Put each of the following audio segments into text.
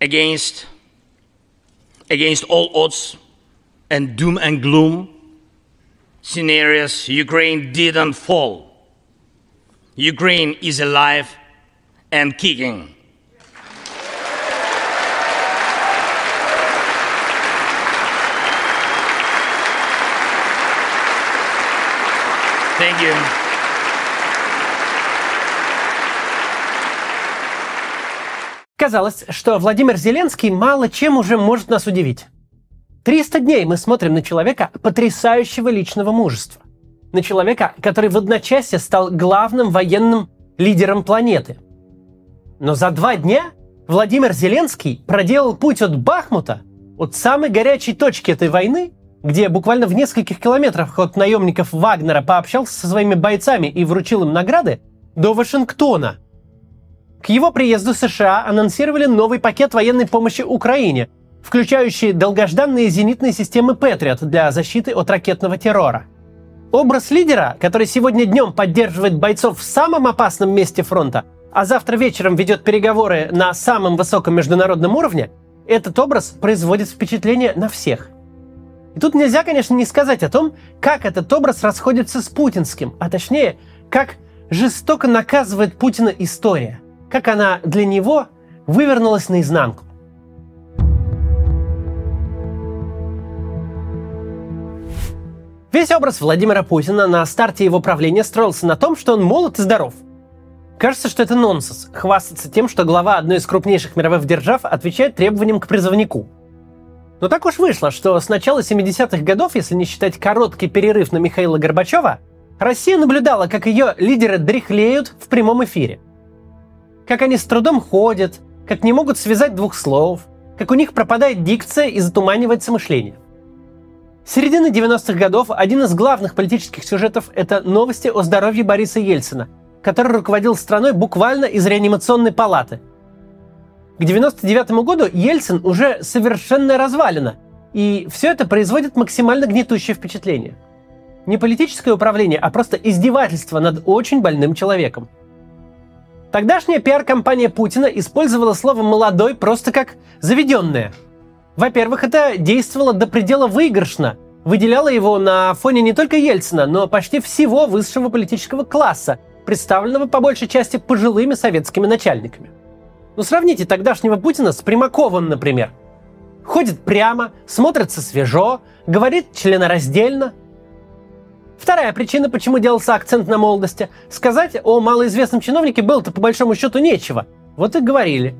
against, against all odds and doom and gloom scenarios, Ukraine didn't fall. Ukraine is alive and kicking. Thank you. Казалось, что Владимир Зеленский мало чем уже может нас удивить. 300 дней мы смотрим на человека потрясающего личного мужества. На человека, который в одночасье стал главным военным лидером планеты. Но за два дня Владимир Зеленский проделал путь от Бахмута, от самой горячей точки этой войны, где буквально в нескольких километрах от наемников Вагнера пообщался со своими бойцами и вручил им награды, до Вашингтона. К его приезду США анонсировали новый пакет военной помощи Украине, включающий долгожданные зенитные системы Патриот для защиты от ракетного террора. Образ лидера, который сегодня днем поддерживает бойцов в самом опасном месте фронта, а завтра вечером ведет переговоры на самом высоком международном уровне, этот образ производит впечатление на всех – и тут нельзя, конечно, не сказать о том, как этот образ расходится с путинским, а точнее, как жестоко наказывает Путина история, как она для него вывернулась наизнанку. Весь образ Владимира Путина на старте его правления строился на том, что он молод и здоров. Кажется, что это нонсенс – хвастаться тем, что глава одной из крупнейших мировых держав отвечает требованиям к призывнику – но так уж вышло, что с начала 70-х годов, если не считать короткий перерыв на Михаила Горбачева, Россия наблюдала, как ее лидеры дряхлеют в прямом эфире. Как они с трудом ходят, как не могут связать двух слов, как у них пропадает дикция и затуманивается мышление. С середины 90-х годов один из главных политических сюжетов – это новости о здоровье Бориса Ельцина, который руководил страной буквально из реанимационной палаты – к 99 году Ельцин уже совершенно развалина, и все это производит максимально гнетущее впечатление. Не политическое управление, а просто издевательство над очень больным человеком. Тогдашняя пиар-компания Путина использовала слово «молодой» просто как «заведенное». Во-первых, это действовало до предела выигрышно, выделяло его на фоне не только Ельцина, но почти всего высшего политического класса, представленного по большей части пожилыми советскими начальниками. Ну сравните тогдашнего Путина с Примаковым, например. Ходит прямо, смотрится свежо, говорит членораздельно. Вторая причина, почему делался акцент на молодости. Сказать о малоизвестном чиновнике было-то по большому счету нечего. Вот и говорили.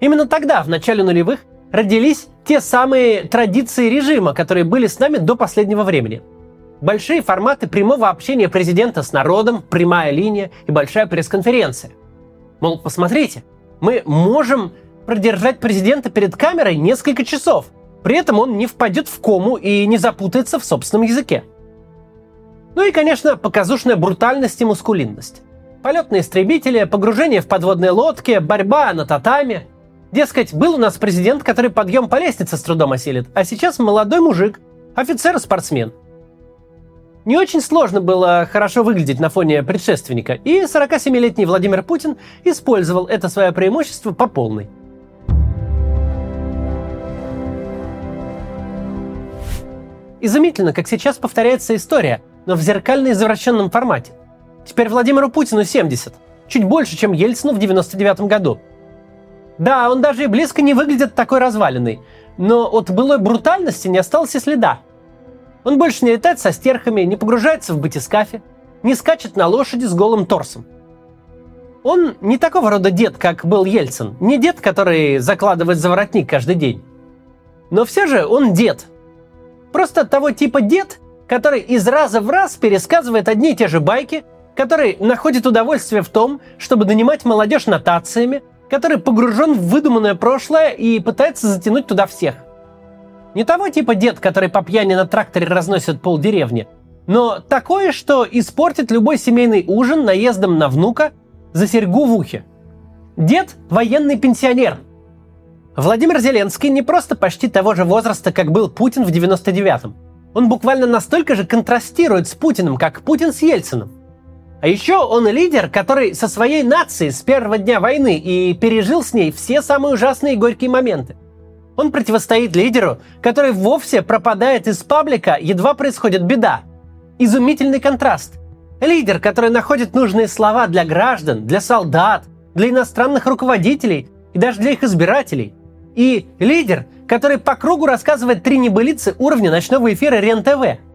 Именно тогда, в начале нулевых, родились те самые традиции режима, которые были с нами до последнего времени. Большие форматы прямого общения президента с народом, прямая линия и большая пресс-конференция. Мол, посмотрите, мы можем продержать президента перед камерой несколько часов. При этом он не впадет в кому и не запутается в собственном языке. Ну и, конечно, показушная брутальность и мускулинность. Полет на истребителе, погружение в подводные лодки, борьба на татами. Дескать, был у нас президент, который подъем по лестнице с трудом осилит, а сейчас молодой мужик, офицер и спортсмен – не очень сложно было хорошо выглядеть на фоне предшественника, и 47-летний Владимир Путин использовал это свое преимущество по полной. Изумительно, как сейчас повторяется история, но в зеркально извращенном формате. Теперь Владимиру Путину 70, чуть больше, чем Ельцину в 99 году. Да, он даже и близко не выглядит такой разваленный, но от былой брутальности не осталось и следа – он больше не летает со стерхами, не погружается в батискафе, не скачет на лошади с голым торсом. Он не такого рода дед, как был Ельцин. Не дед, который закладывает за воротник каждый день. Но все же он дед. Просто того типа дед, который из раза в раз пересказывает одни и те же байки, который находит удовольствие в том, чтобы нанимать молодежь нотациями, который погружен в выдуманное прошлое и пытается затянуть туда всех. Не того типа дед, который по пьяни на тракторе разносит пол деревни, но такое, что испортит любой семейный ужин наездом на внука за серьгу в ухе. Дед – военный пенсионер. Владимир Зеленский не просто почти того же возраста, как был Путин в 99-м. Он буквально настолько же контрастирует с Путиным, как Путин с Ельциным. А еще он лидер, который со своей нацией с первого дня войны и пережил с ней все самые ужасные и горькие моменты. Он противостоит лидеру, который вовсе пропадает из паблика, едва происходит беда. Изумительный контраст. Лидер, который находит нужные слова для граждан, для солдат, для иностранных руководителей и даже для их избирателей. И лидер, который по кругу рассказывает три небылицы уровня ночного эфира РЕН-ТВ –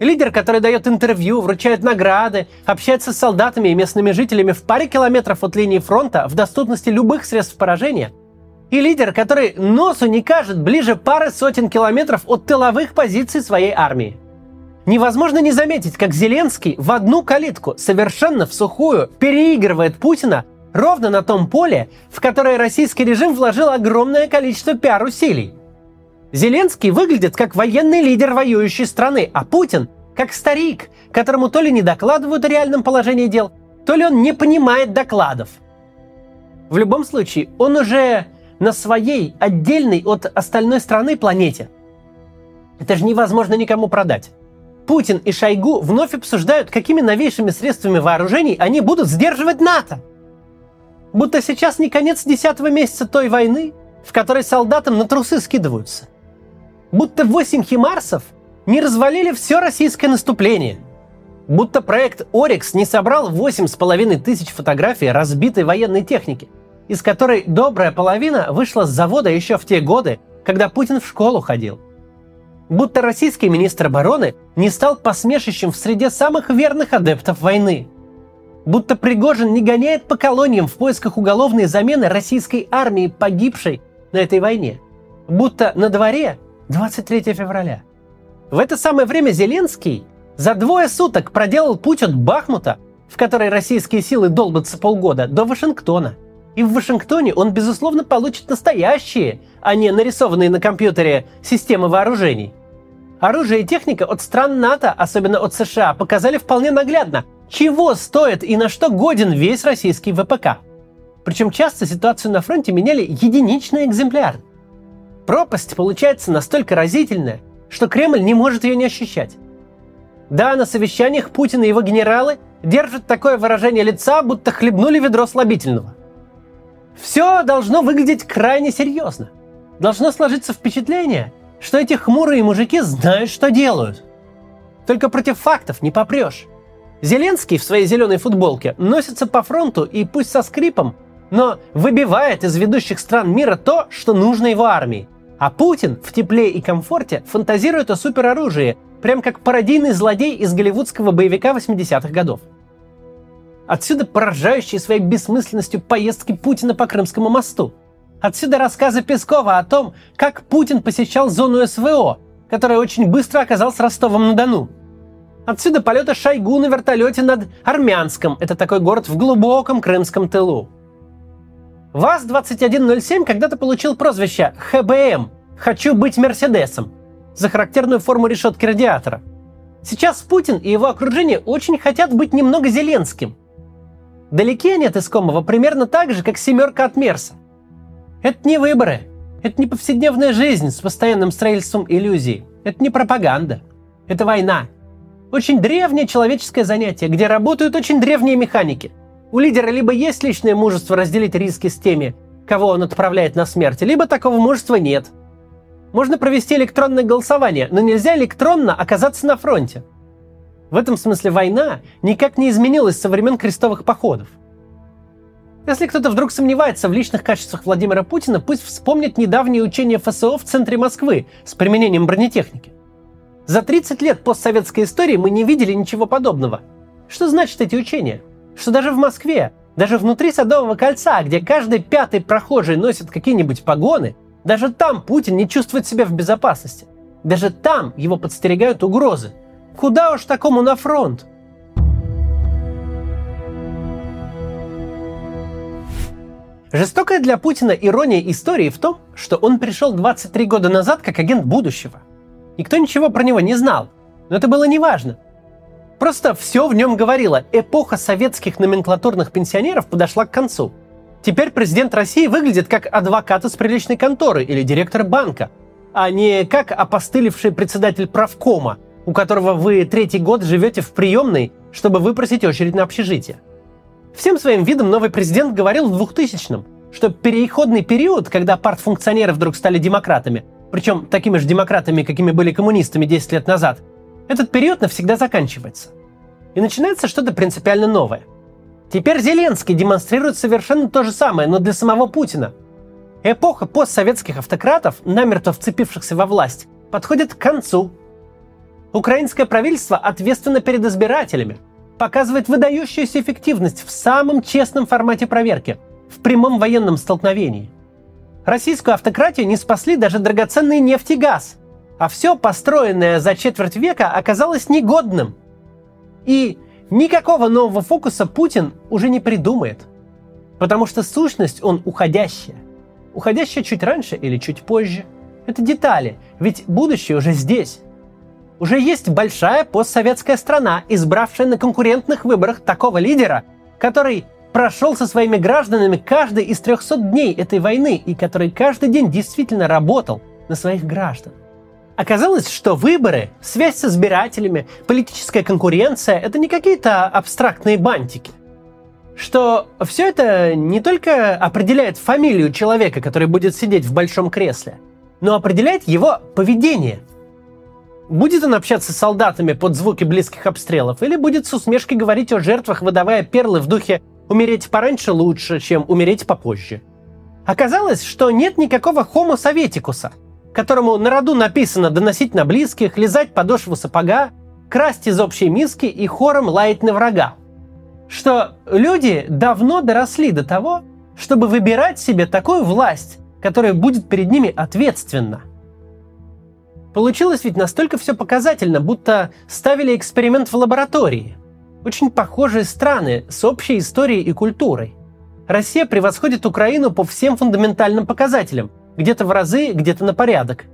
Лидер, который дает интервью, вручает награды, общается с солдатами и местными жителями в паре километров от линии фронта в доступности любых средств поражения. И лидер, который носу не кажет ближе пары сотен километров от тыловых позиций своей армии. Невозможно не заметить, как Зеленский в одну калитку, совершенно в сухую, переигрывает Путина ровно на том поле, в которое российский режим вложил огромное количество пиар-усилий – Зеленский выглядит как военный лидер воюющей страны, а Путин как старик, которому то ли не докладывают о реальном положении дел, то ли он не понимает докладов. В любом случае, он уже на своей отдельной от остальной страны планете. Это же невозможно никому продать. Путин и Шойгу вновь обсуждают, какими новейшими средствами вооружений они будут сдерживать НАТО. Будто сейчас не конец десятого месяца той войны, в которой солдатам на трусы скидываются будто 8 химарсов не развалили все российское наступление. Будто проект «Орикс» не собрал 8,5 тысяч фотографий разбитой военной техники, из которой добрая половина вышла с завода еще в те годы, когда Путин в школу ходил. Будто российский министр обороны не стал посмешищем в среде самых верных адептов войны. Будто Пригожин не гоняет по колониям в поисках уголовной замены российской армии, погибшей на этой войне. Будто на дворе 23 февраля. В это самое время Зеленский за двое суток проделал путь от Бахмута, в которой российские силы долбятся полгода, до Вашингтона. И в Вашингтоне он, безусловно, получит настоящие, а не нарисованные на компьютере системы вооружений. Оружие и техника от стран НАТО, особенно от США, показали вполне наглядно, чего стоит и на что годен весь российский ВПК. Причем часто ситуацию на фронте меняли единичные экземпляры – Пропасть получается настолько разительная, что Кремль не может ее не ощущать. Да, на совещаниях Путин и его генералы держат такое выражение лица, будто хлебнули ведро слабительного. Все должно выглядеть крайне серьезно. Должно сложиться впечатление, что эти хмурые мужики знают, что делают. Только против фактов не попрешь. Зеленский в своей зеленой футболке носится по фронту и пусть со скрипом, но выбивает из ведущих стран мира то, что нужно его армии. А Путин в тепле и комфорте фантазирует о супероружии, прям как пародийный злодей из голливудского боевика 80-х годов. Отсюда поражающие своей бессмысленностью поездки Путина по Крымскому мосту. Отсюда рассказы Пескова о том, как Путин посещал зону СВО, которая очень быстро оказалась Ростовом-на-Дону. Отсюда полеты Шойгу на вертолете над Армянском, это такой город в глубоком крымском тылу. ВАЗ-2107 когда-то получил прозвище ХБМ – «Хочу быть Мерседесом» за характерную форму решетки радиатора. Сейчас Путин и его окружение очень хотят быть немного Зеленским. Далеки они от искомого примерно так же, как семерка от Мерса. Это не выборы, это не повседневная жизнь с постоянным строительством иллюзий, это не пропаганда, это война. Очень древнее человеческое занятие, где работают очень древние механики – у лидера либо есть личное мужество разделить риски с теми, кого он отправляет на смерть, либо такого мужества нет. Можно провести электронное голосование, но нельзя электронно оказаться на фронте. В этом смысле война никак не изменилась со времен крестовых походов. Если кто-то вдруг сомневается в личных качествах Владимира Путина, пусть вспомнит недавние учения ФСО в центре Москвы с применением бронетехники. За 30 лет постсоветской истории мы не видели ничего подобного. Что значит эти учения? что даже в Москве, даже внутри Садового кольца, где каждый пятый прохожий носит какие-нибудь погоны, даже там Путин не чувствует себя в безопасности. Даже там его подстерегают угрозы. Куда уж такому на фронт? Жестокая для Путина ирония истории в том, что он пришел 23 года назад как агент будущего. Никто ничего про него не знал, но это было неважно. Просто все в нем говорило. Эпоха советских номенклатурных пенсионеров подошла к концу. Теперь президент России выглядит как адвокат из приличной конторы или директор банка, а не как опостылевший председатель правкома, у которого вы третий год живете в приемной, чтобы выпросить очередь на общежитие. Всем своим видом новый президент говорил в 2000-м, что переходный период, когда партфункционеры вдруг стали демократами, причем такими же демократами, какими были коммунистами 10 лет назад, этот период навсегда заканчивается. И начинается что-то принципиально новое. Теперь Зеленский демонстрирует совершенно то же самое, но для самого Путина. Эпоха постсоветских автократов, намертво вцепившихся во власть, подходит к концу. Украинское правительство ответственно перед избирателями, показывает выдающуюся эффективность в самом честном формате проверки, в прямом военном столкновении. Российскую автократию не спасли даже драгоценный нефть и газ, а все построенное за четверть века оказалось негодным. И никакого нового фокуса Путин уже не придумает, потому что сущность он уходящая. Уходящая чуть раньше или чуть позже. Это детали, ведь будущее уже здесь. Уже есть большая постсоветская страна, избравшая на конкурентных выборах такого лидера, который прошел со своими гражданами каждый из 300 дней этой войны и который каждый день действительно работал на своих граждан. Оказалось, что выборы, связь с избирателями, политическая конкуренция – это не какие-то абстрактные бантики. Что все это не только определяет фамилию человека, который будет сидеть в большом кресле, но определяет его поведение. Будет он общаться с солдатами под звуки близких обстрелов или будет с усмешкой говорить о жертвах, выдавая перлы в духе Умереть пораньше лучше, чем умереть попозже. Оказалось, что нет никакого homo советикуса, которому на роду написано доносить на близких, лизать подошву сапога, красть из общей миски и хором лаять на врага. Что люди давно доросли до того, чтобы выбирать себе такую власть, которая будет перед ними ответственна. Получилось ведь настолько все показательно, будто ставили эксперимент в лаборатории – очень похожие страны с общей историей и культурой. Россия превосходит Украину по всем фундаментальным показателям, где-то в разы, где-то на порядок.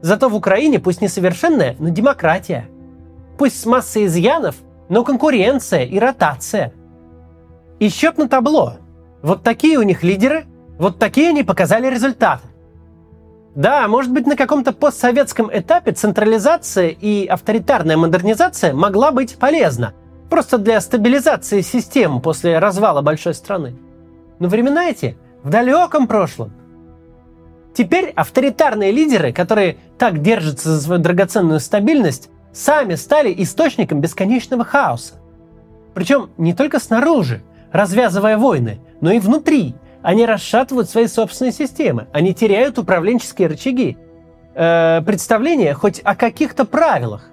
Зато в Украине пусть несовершенная, но демократия. Пусть с массой изъянов, но конкуренция и ротация. И счет на табло. Вот такие у них лидеры, вот такие они показали результаты. Да, может быть, на каком-то постсоветском этапе централизация и авторитарная модернизация могла быть полезна – Просто для стабилизации систем после развала большой страны. Но времена эти в далеком прошлом. Теперь авторитарные лидеры, которые так держатся за свою драгоценную стабильность, сами стали источником бесконечного хаоса. Причем не только снаружи, развязывая войны, но и внутри. Они расшатывают свои собственные системы, они теряют управленческие рычаги. Э, представление хоть о каких-то правилах.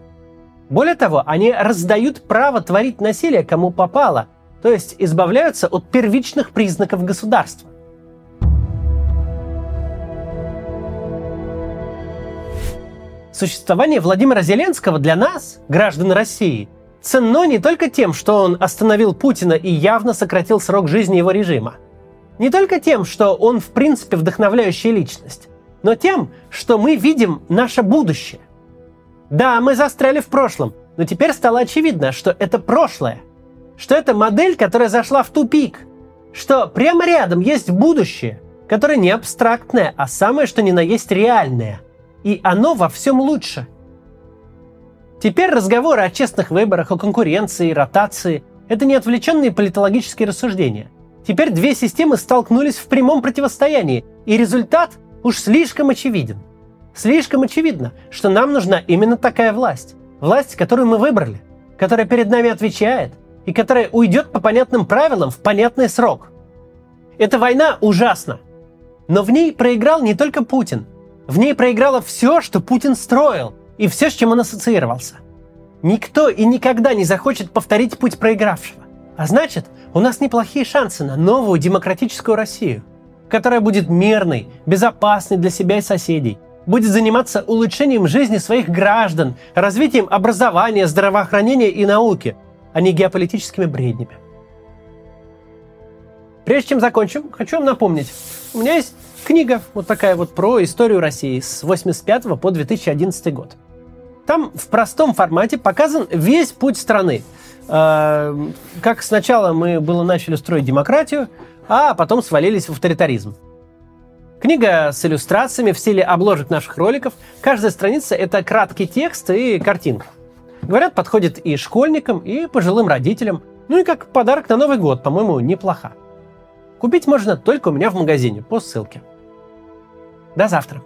Более того, они раздают право творить насилие кому попало, то есть избавляются от первичных признаков государства. Существование Владимира Зеленского для нас, граждан России, ценно не только тем, что он остановил Путина и явно сократил срок жизни его режима. Не только тем, что он в принципе вдохновляющая личность, но тем, что мы видим наше будущее. Да, мы застряли в прошлом, но теперь стало очевидно, что это прошлое. Что это модель, которая зашла в тупик. Что прямо рядом есть будущее, которое не абстрактное, а самое что ни на есть реальное. И оно во всем лучше. Теперь разговоры о честных выборах, о конкуренции, ротации – это не отвлеченные политологические рассуждения. Теперь две системы столкнулись в прямом противостоянии, и результат уж слишком очевиден – Слишком очевидно, что нам нужна именно такая власть. Власть, которую мы выбрали, которая перед нами отвечает и которая уйдет по понятным правилам в понятный срок. Эта война ужасна. Но в ней проиграл не только Путин. В ней проиграло все, что Путин строил, и все, с чем он ассоциировался. Никто и никогда не захочет повторить путь проигравшего. А значит, у нас неплохие шансы на новую демократическую Россию, которая будет мирной, безопасной для себя и соседей – будет заниматься улучшением жизни своих граждан, развитием образования, здравоохранения и науки, а не геополитическими бреднями. Прежде чем закончим, хочу вам напомнить, у меня есть книга вот такая вот про историю России с 85 по 2011 год. Там в простом формате показан весь путь страны. Э, как сначала мы было начали строить демократию, а потом свалились в авторитаризм. Книга с иллюстрациями в стиле обложек наших роликов. Каждая страница – это краткий текст и картинка. Говорят, подходит и школьникам, и пожилым родителям. Ну и как подарок на Новый год, по-моему, неплохо. Купить можно только у меня в магазине по ссылке. До завтра.